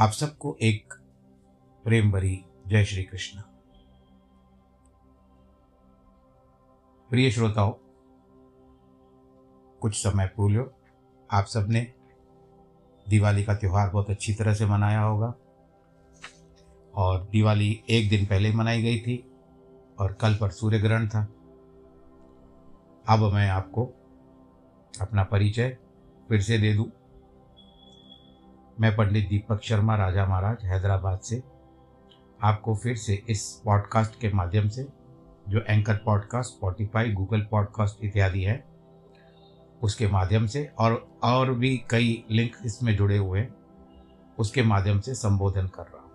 आप सबको एक प्रेम भरी जय श्री कृष्ण। प्रिय श्रोताओं, कुछ समय पूर्व आप सबने दिवाली का त्यौहार बहुत अच्छी तरह से मनाया होगा और दिवाली एक दिन पहले मनाई गई थी और कल पर सूर्य ग्रहण था। अब मैं आपको अपना परिचय फिर से दे दूँ। मैं पंडित दीपक शर्मा, राजा महाराज, हैदराबाद से। आपको फिर से इस पॉडकास्ट के माध्यम से, जो anchor podcast Spotify Google podcast इत्यादि है, उसके माध्यम से और और भी कई लिंक इसमें जुड़े हुए हैं, उसके माध्यम से संबोधन कर रहा हूँ।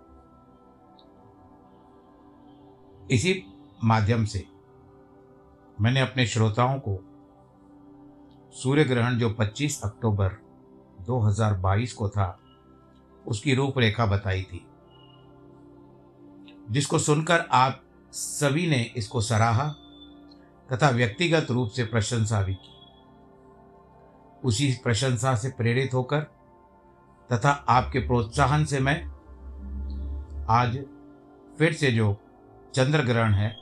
इसी माध्यम से मैंने अपने श्रोताओं को सूर्य ग्रहण जो 25 अक्टूबर 2022 को था उसकी रूपरेखा बताई थी। जिसको सुनकर आप सभी ने इसको सराहा तथा व्यक्तिगत रूप से प्रशंसा भी की। उसी प्रशंसा से प्रेरित होकर तथा आपके प्रोत्साहन से मैं आज फिर से जो चंद्र ग्रहण है,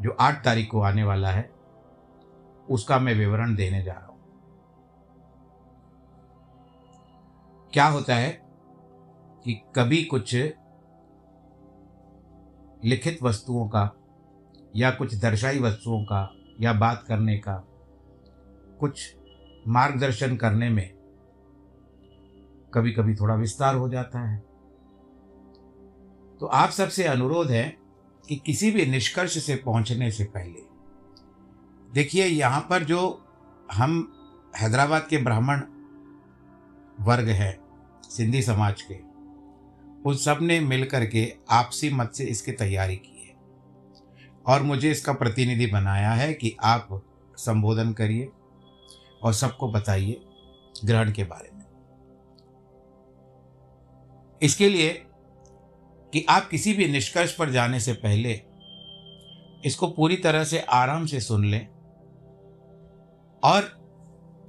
जो आठ तारीख को आने वाला है, उसका मैं विवरण देने जा रहा हूँ। क्या होता है कि कभी कुछ लिखित वस्तुओं का या कुछ दर्शाई वस्तुओं का या बात करने का, कुछ मार्गदर्शन करने में कभी कभी थोड़ा विस्तार हो जाता है। तो आप सबसे अनुरोध है कि किसी भी निष्कर्ष से पहुँचने से पहले, देखिए यहाँ पर जो हम हैदराबाद के ब्राह्मण वर्ग है सिंधी समाज के। उन सबने मिल करके आपसी मत से इसकी तैयारी की है। और मुझे इसका प्रतिनिधि बनाया है कि आप संबोधन करिए और सबको बताइए ग्रहण के बारे में। इसके लिए कि आप किसी भी निष्कर्ष पर जाने से पहले इसको पूरी तरह से आराम से सुन लें और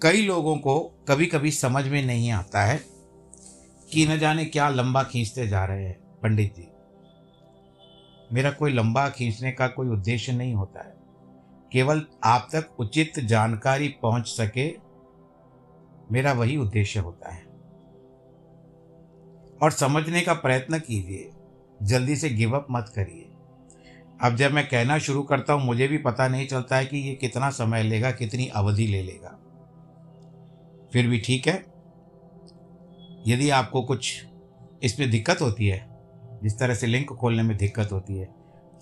कई लोगों को कभी कभी समझ में नहीं आता है कि न जाने क्या लंबा खींचते जा रहे हैं, पंडित जी। मेरा कोई लंबा खींचने का कोई उद्देश्य नहीं होता है। केवल आप तक उचित जानकारी पहुँच सके, मेरा वही उद्देश्य होता है। और समझने का प्रयत्न कीजिए, जल्दी से गिव अप मत करिए। अब जब मैं कहना शुरू करता हूँ, मुझे भी पता नहीं चलता है कि ये कितना समय लेगा, कितनी अवधि ले लेगा। फिर भी ठीक है? यदि आपको कुछ इसमें दिक्कत होती है जिस तरह से लिंक खोलने में दिक्कत होती है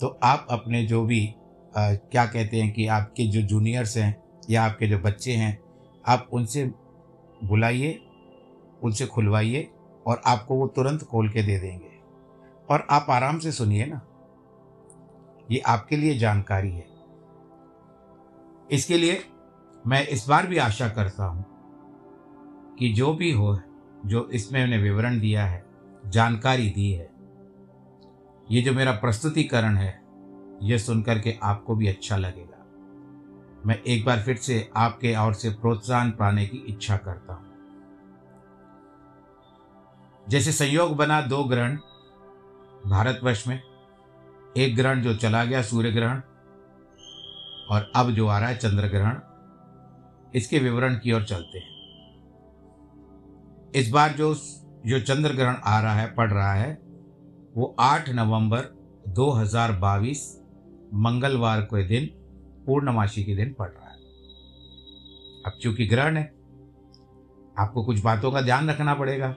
तो आप अपने जो भी आ, क्या कहते हैं कि आपके जो जूनियर्स हैं या आपके जो बच्चे हैं आप उनसे बुलाइए उनसे खुलवाइए और आपको वो तुरंत खोल के दे देंगे। और आप आराम से सुनिए ना ये आपके लिए जानकारी है। इसके लिए मैं इस बार भी आशा करता हूँ कि जो भी हो जो इसमें मैंने विवरण दिया है, जानकारी दी है। ये जो मेरा प्रस्तुतिकरण है यह सुनकर के आपको भी अच्छा लगेगा। मैं एक बार फिर से आपके और से प्रोत्साहन पाने की इच्छा करता हूँ। जैसे संयोग बना दो ग्रहण, भारतवर्ष में एक ग्रहण जो चला गया सूर्य ग्रहण और अब जो आ रहा है चंद्र ग्रहण, इसके विवरण की ओर चलते हैं। इस बार जो जो चंद्र ग्रहण आ रहा है, पड़ रहा है, वो 8 नवंबर 2022 मंगलवार के दिन, पूर्णमासी के दिन पड़ रहा है। अब चूँकि ग्रहण है, आपको कुछ बातों का ध्यान रखना पड़ेगा।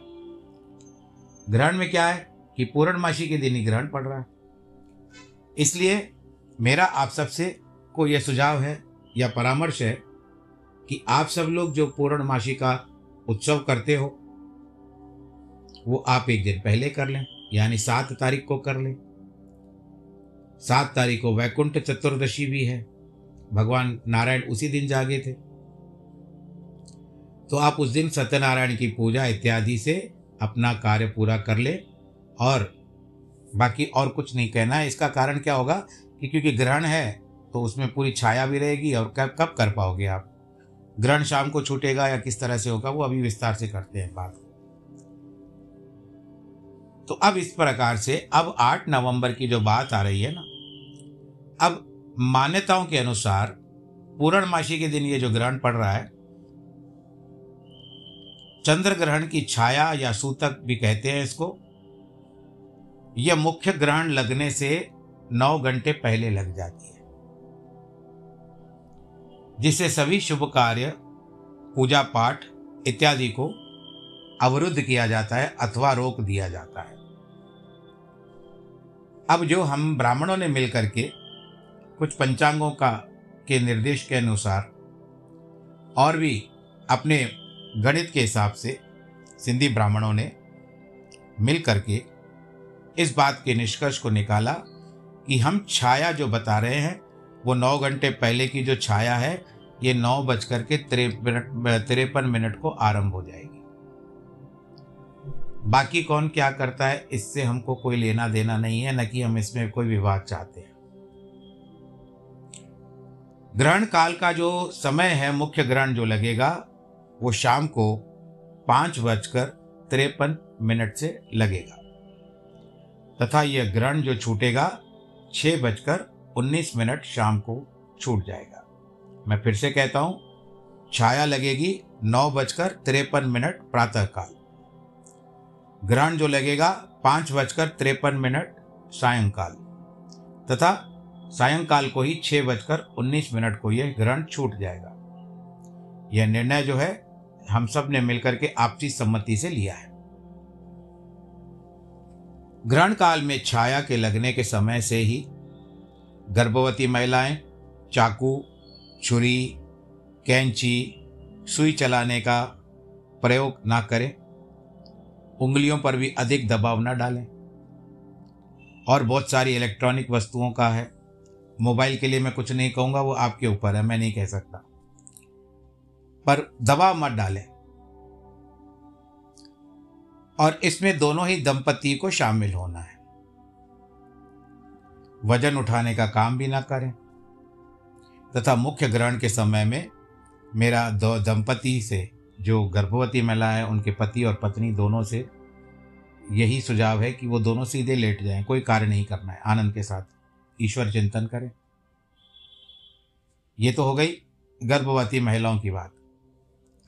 ग्रहण में क्या है कि पूर्णमासी के दिन ही ग्रहण पड़ रहा है। इसलिए मेरा आप सबसे को यह सुझाव है या परामर्श है कि आप सब लोग जो पूर्णमासी का उत्सव करते हो वो आप एक दिन पहले कर लें, यानी सात तारीख को कर लें। सात तारीख को वैकुंठ चतुर्दशी भी है। भगवान नारायण उसी दिन जागे थे। तो आप उस दिन सत्यनारायण की पूजा इत्यादि से अपना कार्य पूरा कर ले और बाकी और कुछ नहीं कहना है। इसका कारण क्या होगा कि क्योंकि ग्रहण है तो उसमें पूरी छाया भी रहेगी और कब कब कर पाओगे आप? ग्रहण शाम को छूटेगा या किस तरह से होगा, वो अभी विस्तार से करते हैं बात। तो अब इस प्रकार से अब आठ नवंबर की जो बात आ रही है ना, अब मान्यताओं के अनुसार पूर्णमासी के दिन ये जो ग्रहण पड़ रहा है, चंद्र ग्रहण की छाया या सूतक भी कहते हैं इसको यह मुख्य ग्रहण लगने से नौ घंटे पहले लग जाती है जिससे सभी शुभ कार्य, पूजा पाठ इत्यादि को अवरुद्ध किया जाता है अथवा रोक दिया जाता है। अब जो हम ब्राह्मणों ने मिलकर के कुछ पंचांगों का, के निर्देश के अनुसार और भी अपने गणित के हिसाब से सिंधी ब्राह्मणों ने मिल करके इस बात के निष्कर्ष को निकाला कि हम छाया जो बता रहे हैं, वो नौ घंटे पहले की जो छाया है, ये नौ बज कर के तिरपन मिनट को आरंभ हो जाएगी। बाकी कौन क्या करता है, इससे हमको कोई लेना देना नहीं है, न कि हम इसमें कोई विवाद चाहते हैं। ग्रहण काल का जो समय है, मुख्य ग्रहण जो लगेगा, वो शाम को पाँच बजकर तिरपन मिनट से लगेगा। तथा यह ग्रहण जो छूटेगा छः बजकर उन्नीस मिनट शाम को छूट जाएगा। मैं फिर से कहता हूँ, छाया लगेगी नौ बजकर तिरपन मिनट प्रातःकाल। ग्रहण जो लगेगा पाँच बजकर तिरपन मिनट सायंकाल। तथा सायंकाल को ही छः बजकर उन्नीस मिनट को यह ग्रहण छूट जाएगा। यह निर्णय जो है, हम सबने मिलकर के आपसी सम्मति से लिया है। ग्रहण काल में छाया के लगने के समय से ही गर्भवती महिलाएँ चाकू, छुरी, कैंची, सुई चलाने का प्रयोग ना करें। उंगलियों पर भी अधिक दबाव न डालें। और बहुत सारी इलेक्ट्रॉनिक वस्तुओं का है। मोबाइल के लिए मैं कुछ नहीं कहूँगा, वो आपके ऊपर है, मैं नहीं कह सकता। पर दबाव मत डालें। और इसमें दोनों ही दंपति को शामिल होना है। वज़न उठाने का काम भी ना करें। तथा मुख्य ग्रहण के समय में मेरा दो दंपति से जो गर्भवती महिला है, उनके पति और पत्नी दोनों से यही सुझाव है कि वो दोनों सीधे लेट जाएँ, कोई कार्य नहीं करना है, आनंद के साथ। ईश्वर चिंतन करें। ये तो हो गई गर्भवती महिलाओं की बात।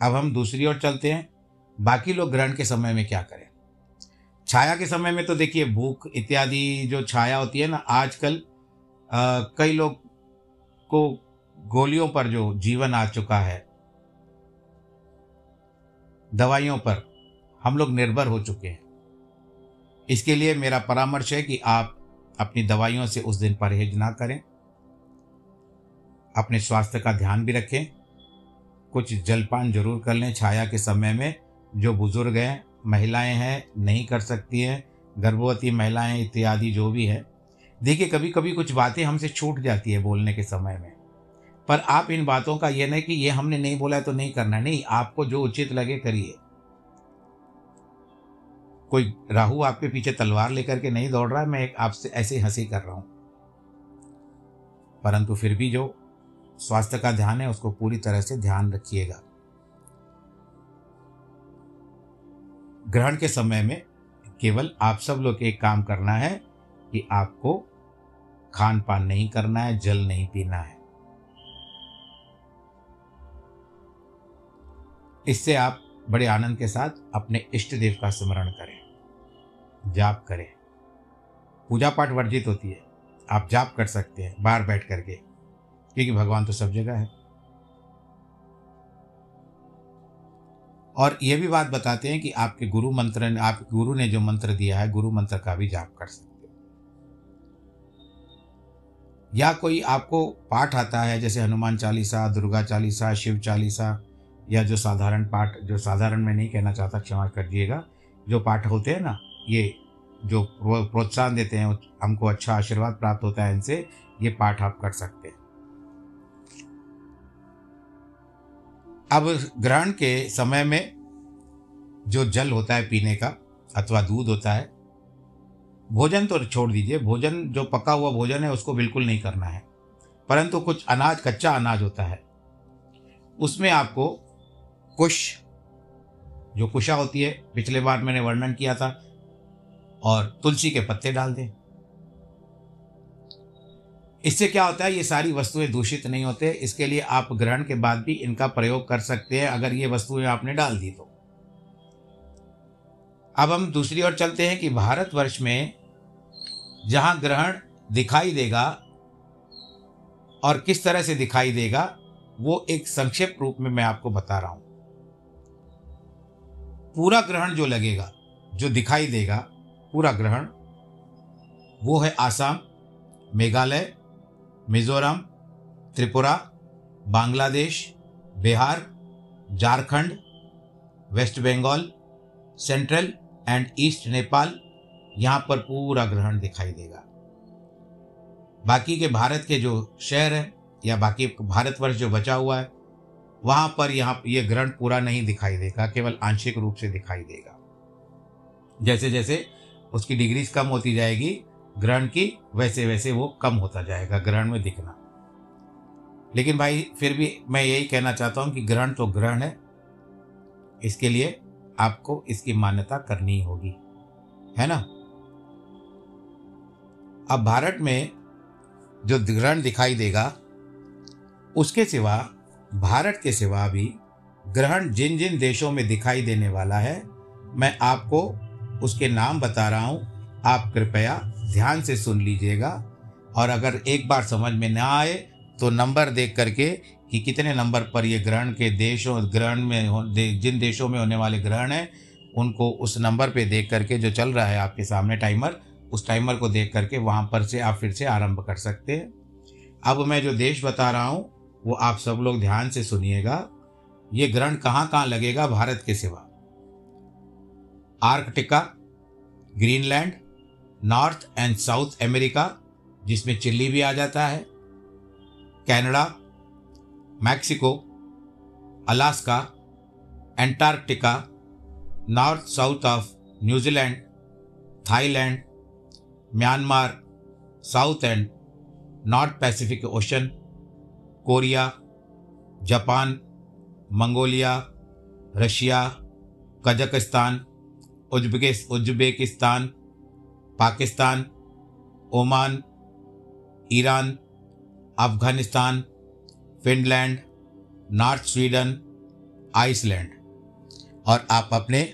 अब हम दूसरी ओर चलते हैं। बाकी लोग ग्रहण के समय में क्या करें? छाया के समय में तो देखिए, भूख इत्यादि जो छाया होती है ना, आजकल कई लोग को गोलियों पर जो जीवन आ चुका है दवाइयों पर हम लोग निर्भर हो चुके हैं। इसके लिए मेरा परामर्श है कि आप अपनी दवाइयों से उस दिन परहेज ना करें। अपने स्वास्थ्य का ध्यान भी रखें। कुछ जलपान ज़रूर कर लें छाया के समय में। जो बुज़ुर्ग हैं, महिलाएँ हैं, नहीं कर सकती हैं, गर्भवती महिलाएँ, इत्यादि जो भी हैं। देखिए कभी कभी कुछ बातें हमसे छूट जाती है बोलने के समय में। पर आप इन बातों का यह नहीं कि ये हमने नहीं बोला तो नहीं करना नहीं, आपको जो उचित लगे करिए। कोई राहु आपके पीछे तलवार लेकर के नहीं दौड़ रहा है, मैं आपसे ऐसे हँसी कर रहा हूँ। परंतु फिर भी जो स्वास्थ्य का ध्यान है, उसको पूरी तरह से ध्यान रखिएगा। ग्रहण के समय में केवल आप सब लोग एक काम करना है कि आपको खान पान नहीं करना है, जल नहीं पीना है। इससे आप बड़े आनंद के साथ अपने इष्ट देव का स्मरण करें, जाप करें। पूजा पाठ वर्जित होती है। आप जाप कर सकते हैं, बाहर बैठ करके, क्योंकि भगवान तो सब जगह है। और यह भी बात बताते हैं कि आपके गुरु मंत्र आप गुरु ने जो मंत्र दिया है, गुरु मंत्र का भी जाप कर सकते या कोई आपको पाठ आता है, जैसे हनुमान चालीसा, दुर्गा चालीसा, शिव चालीसा या जो साधारण पाठ, जो साधारण मैं नहीं कहना चाहता, क्षमा करिएगा। जो पाठ होते हैं ना, ये जो प्रोत्साहन देते हैं हमको अच्छा आशीर्वाद प्राप्त होता है इनसे, ये पाठ आप कर सकते हैं। अब ग्रहण के समय में जो जल होता है पीने का, अथवा दूध होता है, भोजन तो छोड़ दीजिए, भोजन जो पका हुआ भोजन है, उसको बिल्कुल नहीं करना है। परंतु कुछ अनाज, कच्चा अनाज होता है, उसमें आपको कुश, जो कुशा होती है, पिछले बार मैंने वर्णन किया था, और तुलसी के पत्ते डाल दें। इससे क्या होता है, ये सारी वस्तुएँ दूषित नहीं होते, इसके लिए आप ग्रहण के बाद भी इनका प्रयोग कर सकते हैं, अगर ये वस्तुएँ आपने डाल दी तो। अब हम दूसरी ओर चलते हैं कि भारतवर्ष में जहाँ ग्रहण दिखाई देगा और किस तरह से दिखाई देगा, वो एक संक्षिप्त रूप में मैं आपको बता रहा हूँ। पूरा ग्रहण जो लगेगा, जो दिखाई देगा, पूरा ग्रहण, वो है Assam, Meghalaya, Mizoram, Tripura, Bangladesh, Bihar, Jharkhand, west Bengal, central and east Nepal, यहाँ पर पूरा ग्रहण दिखाई देगा। बाकी के भारत के जो शहर हैं या बाकी भारतवर्ष जो बचा हुआ है वहाँ पर यहाँ, ये ग्रहण पूरा नहीं दिखाई देगा, केवल आंशिक रूप से दिखाई देगा। जैसे जैसे उसकी डिग्रीज कम होती जाएगी, ग्रहण की वैसे वैसे वो कम होता जाएगा, ग्रहण में दिखना। लेकिन भाई, फिर भी मैं यही कहना चाहता हूँ कि ग्रहण तो ग्रहण है। इसके लिए आपको इसकी मान्यता करनी होगी। है ना? अब भारत में जो ग्रहण दिखाई देगा, उसके सिवा भारत के सिवा भी ग्रहण जिन जिन देशों में दिखाई देने वाला है, मैं आपको उसके नाम बता रहा हूँ। आप कृपया ध्यान से सुन लीजिएगा। और अगर एक बार समझ में ना आए तो नंबर देख करके कि कितने नंबर पर ये ग्रहण के देशों, ग्रहण में जिन देशों में होने वाले ग्रहण हैं, उनको उस नंबर पे देख करके जो चल रहा है आपके सामने टाइमर, उस टाइमर को देख करके वहाँ पर से आप फिर से आरंभ कर सकते हैं। अब मैं जो देश बता रहा हूँ वो आप सब लोग ध्यान से सुनिएगा। ये ग्रहण कहाँ कहाँ लगेगा भारत के सिवा? Arctica, Greenland, north and south America, जिसमें चिल्ली भी आ जाता है, Canada, Mexico, Alaska, Antarctica, north south of New Zealand, Thailand, Myanmar, south and north Pacific Ocean Korea, Japan, Mongolia, Russia, Kazakhstan, उज्बेकिस, Uzbekistan, Pakistan, Oman, Iran, Afghanistan, Finland, north Sweden, Iceland. और आप अपने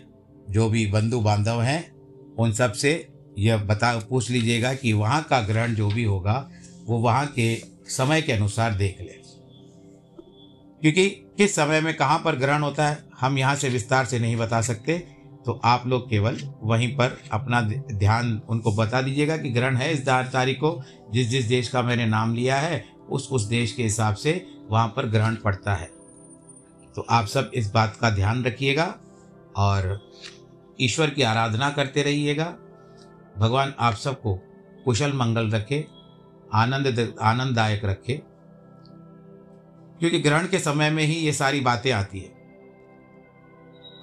जो भी बंधु बांधव हैं, उन सबसे यह बता, पूछ लीजिएगा कि वहाँ का ग्रहण जो भी होगा, वो वहाँ के समय के अनुसार देख लें। क्योंकि किस समय में कहाँ पर ग्रहण होता है, हम यहाँ से विस्तार से नहीं बता सकते। तो आप लोग केवल वहीं पर अपना ध्यान उनको बता दीजिएगा कि ग्रहण है इस तारीख को, जिस जिस देश का मैंने नाम लिया है, उस उस देश के हिसाब से वहाँ पर ग्रहण पड़ता है। तो आप सब इस बात का ध्यान रखिएगा और ईश्वर की आराधना करते रहिएगा। भगवान आप सबको कुशल मंगल रखे आनंद आनंददायक रखे। क्योंकि ग्रहण के समय में ही ये सारी बातें आती है।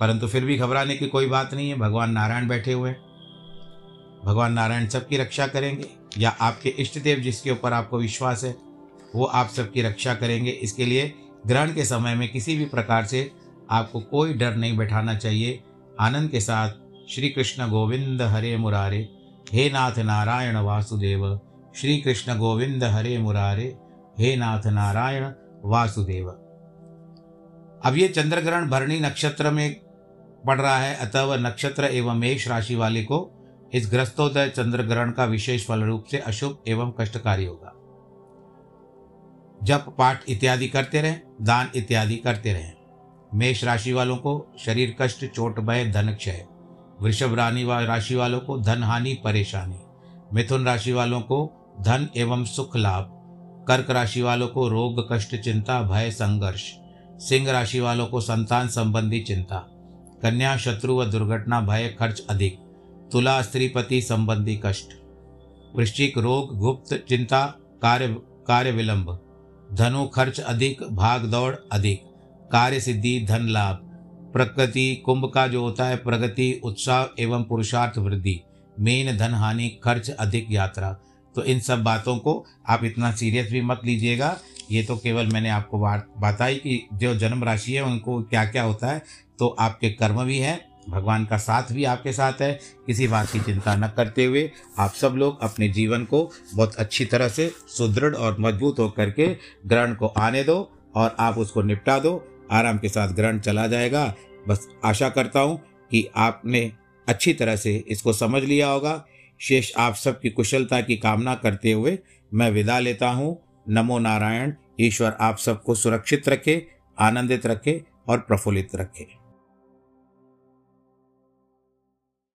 परंतु फिर भी घबराने की कोई बात नहीं है। भगवान नारायण बैठे हुए हैं। भगवान नारायण सबकी रक्षा करेंगे। या आपके इष्ट देव जिसके ऊपर आपको विश्वास है, वो आप सबकी रक्षा करेंगे। इसके लिए ग्रहण के समय में किसी भी प्रकार से आपको कोई डर नहीं बैठाना चाहिए। आनंद के साथ श्री कृष्ण गोविंद हरे मुरारे। हे नाथ नारायण वासुदेव। श्री कृष्ण गोविंद हरे मुरारे, हे नाथ नारायण वासुदेव। अब ये चंद्र ग्रहण भरणी नक्षत्र में पड़ रहा है, अतः वह नक्षत्र एवं मेष राशि वाले को इस ग्रस्तोदय चंद्र ग्रहण का विशेष फल रूप से अशुभ एवं कष्टकारी होगा। जप, पाठ इत्यादि करते रहें, दान इत्यादि करते रहें। मेष राशि वालों को शरीर कष्ट, चोट, भय, धन क्षय। वृषभ रानी राशि वालों को धन हानि, परेशानी। मिथुन राशि वालों को धन एवं सुख लाभ, कर्क राशि वालों को रोग, कष्ट, चिंता, भय, संघर्ष, सिंह राशि वालों को संतान संबंधी चिंता, कन्या, शत्रु व दुर्घटना, भय, खर्च अधिक, तुला स्त्रीपति संबंधी कष्ट, वृश्चिक रोग, गुप्त चिंता, कार्य कार्य विलंब, धनु खर्च अधिक, भाग दौड़ अधिक, कार्य सिद्धि, धन लाभ, प्रकृति, कुंभ का जो होता है, प्रगति, उत्साह एवं पुरुषार्थ वृद्धि, मेन धन हानि, खर्च अधिक यात्रा तो इन सब बातों को आप इतना सीरियस भी मत लीजिएगा। ये तो केवल मैंने आपको बात, बताई कि जो जन्म राशि है, उनको क्या क्या होता है तो आपके कर्म भी हैं, भगवान का साथ भी आपके साथ है, किसी बात की चिंता न करते हुए आप सब लोग अपने जीवन को बहुत अच्छी तरह से सुदृढ़ और मज़बूत होकर के ग्रहण को आने दो और आप उसको निपटा दो। आराम के साथ ग्रहण चला जाएगा। बस आशा करता हूँ कि आपने अच्छी तरह से इसको समझ लिया होगा। शेष आप सबकी कुशलता की कामना करते हुए मैं विदा लेता हूँ। नमो नारायण, ईश्वर आप सबको सुरक्षित रखे, आनंदित रखे और प्रफुल्लित रखे।